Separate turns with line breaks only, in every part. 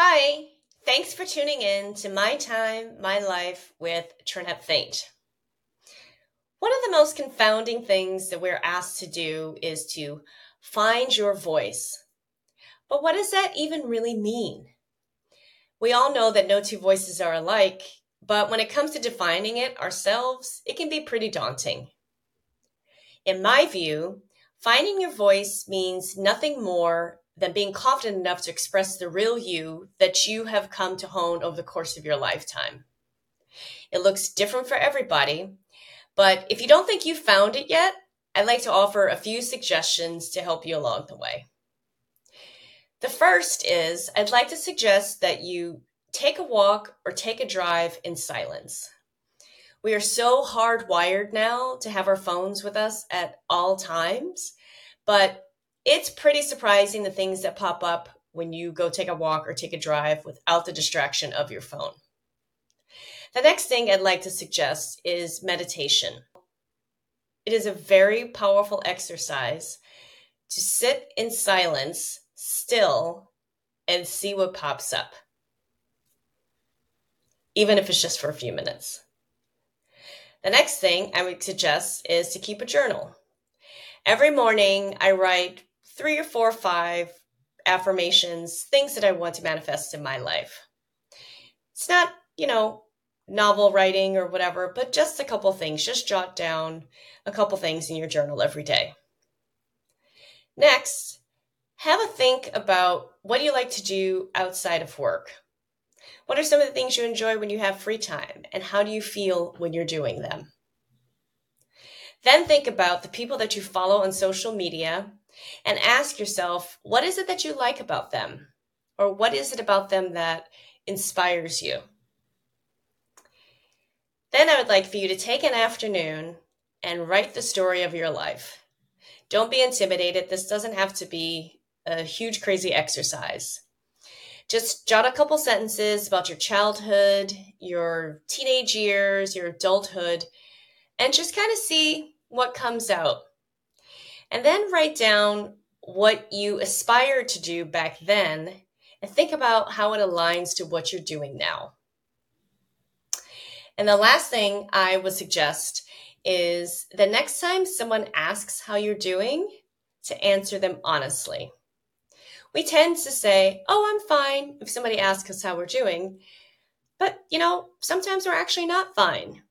Hi, thanks for tuning in to My Time, My Life with Trinette Faint. One of the most confounding things that we're asked to do is to find your voice. But what does that even really mean? We all know that no two voices are alike, but when it comes to defining it ourselves, it can be pretty daunting. In my view, finding your voice means nothing more than being confident enough to express the real you that you have come to hone over the course of your lifetime. It looks different for everybody, but if you don't think you've found it yet, I'd like to offer a few suggestions to help you along the way. The first is I'd like to suggest that you take a walk or take a drive in silence. We are so hardwired now to have our phones with us at all times, but it's pretty surprising the things that pop up when you go take a walk or take a drive without the distraction of your phone. The next thing I'd like to suggest is meditation. It is a very powerful exercise to sit in silence, still, and see what pops up, even if it's just for a few minutes. The next thing I would suggest is to keep a journal. Every morning, I write three or four or five affirmations, things that I want to manifest in my life. It's not, you know, novel writing or whatever, but just a couple things. Just jot down a couple things in your journal every day. Next, have a think about what do you like to do outside of work? What are some of the things you enjoy when you have free time, and how do you feel when you're doing them? Then think about the people that you follow on social media and ask yourself, what is it that you like about them? Or what is it about them that inspires you? Then I would like for you to take an afternoon and write the story of your life. Don't be intimidated. This doesn't have to be a huge, crazy exercise. Just jot a couple sentences about your childhood, your teenage years, your adulthood, and just kind of see what comes out. And then write down what you aspired to do back then and think about how it aligns to what you're doing now. And the last thing I would suggest is the next time someone asks how you're doing, to answer them honestly. We tend to say, Oh, I'm fine, if somebody asks us how we're doing. But, you know, sometimes we're actually not fine.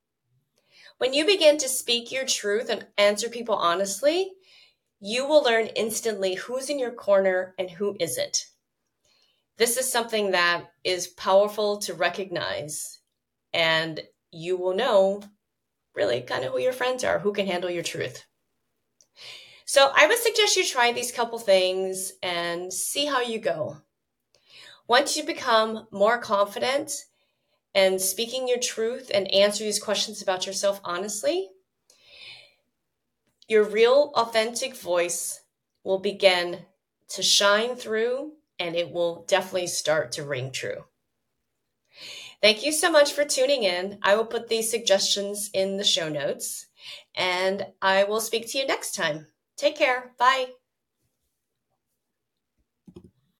When you begin to speak your truth and answer people honestly, you will learn instantly who's in your corner and who isn't. This is something that is powerful to recognize, and you will know really kind of who your friends are, who can handle your truth. So I would suggest you try these couple things and see how you go. Once you become more confident and speaking your truth and answer these questions about yourself honestly, your real authentic voice will begin to shine through and it will definitely start to ring true. Thank you so much for tuning in. I will put these suggestions in the show notes and I will speak to you next time. Take care. Bye.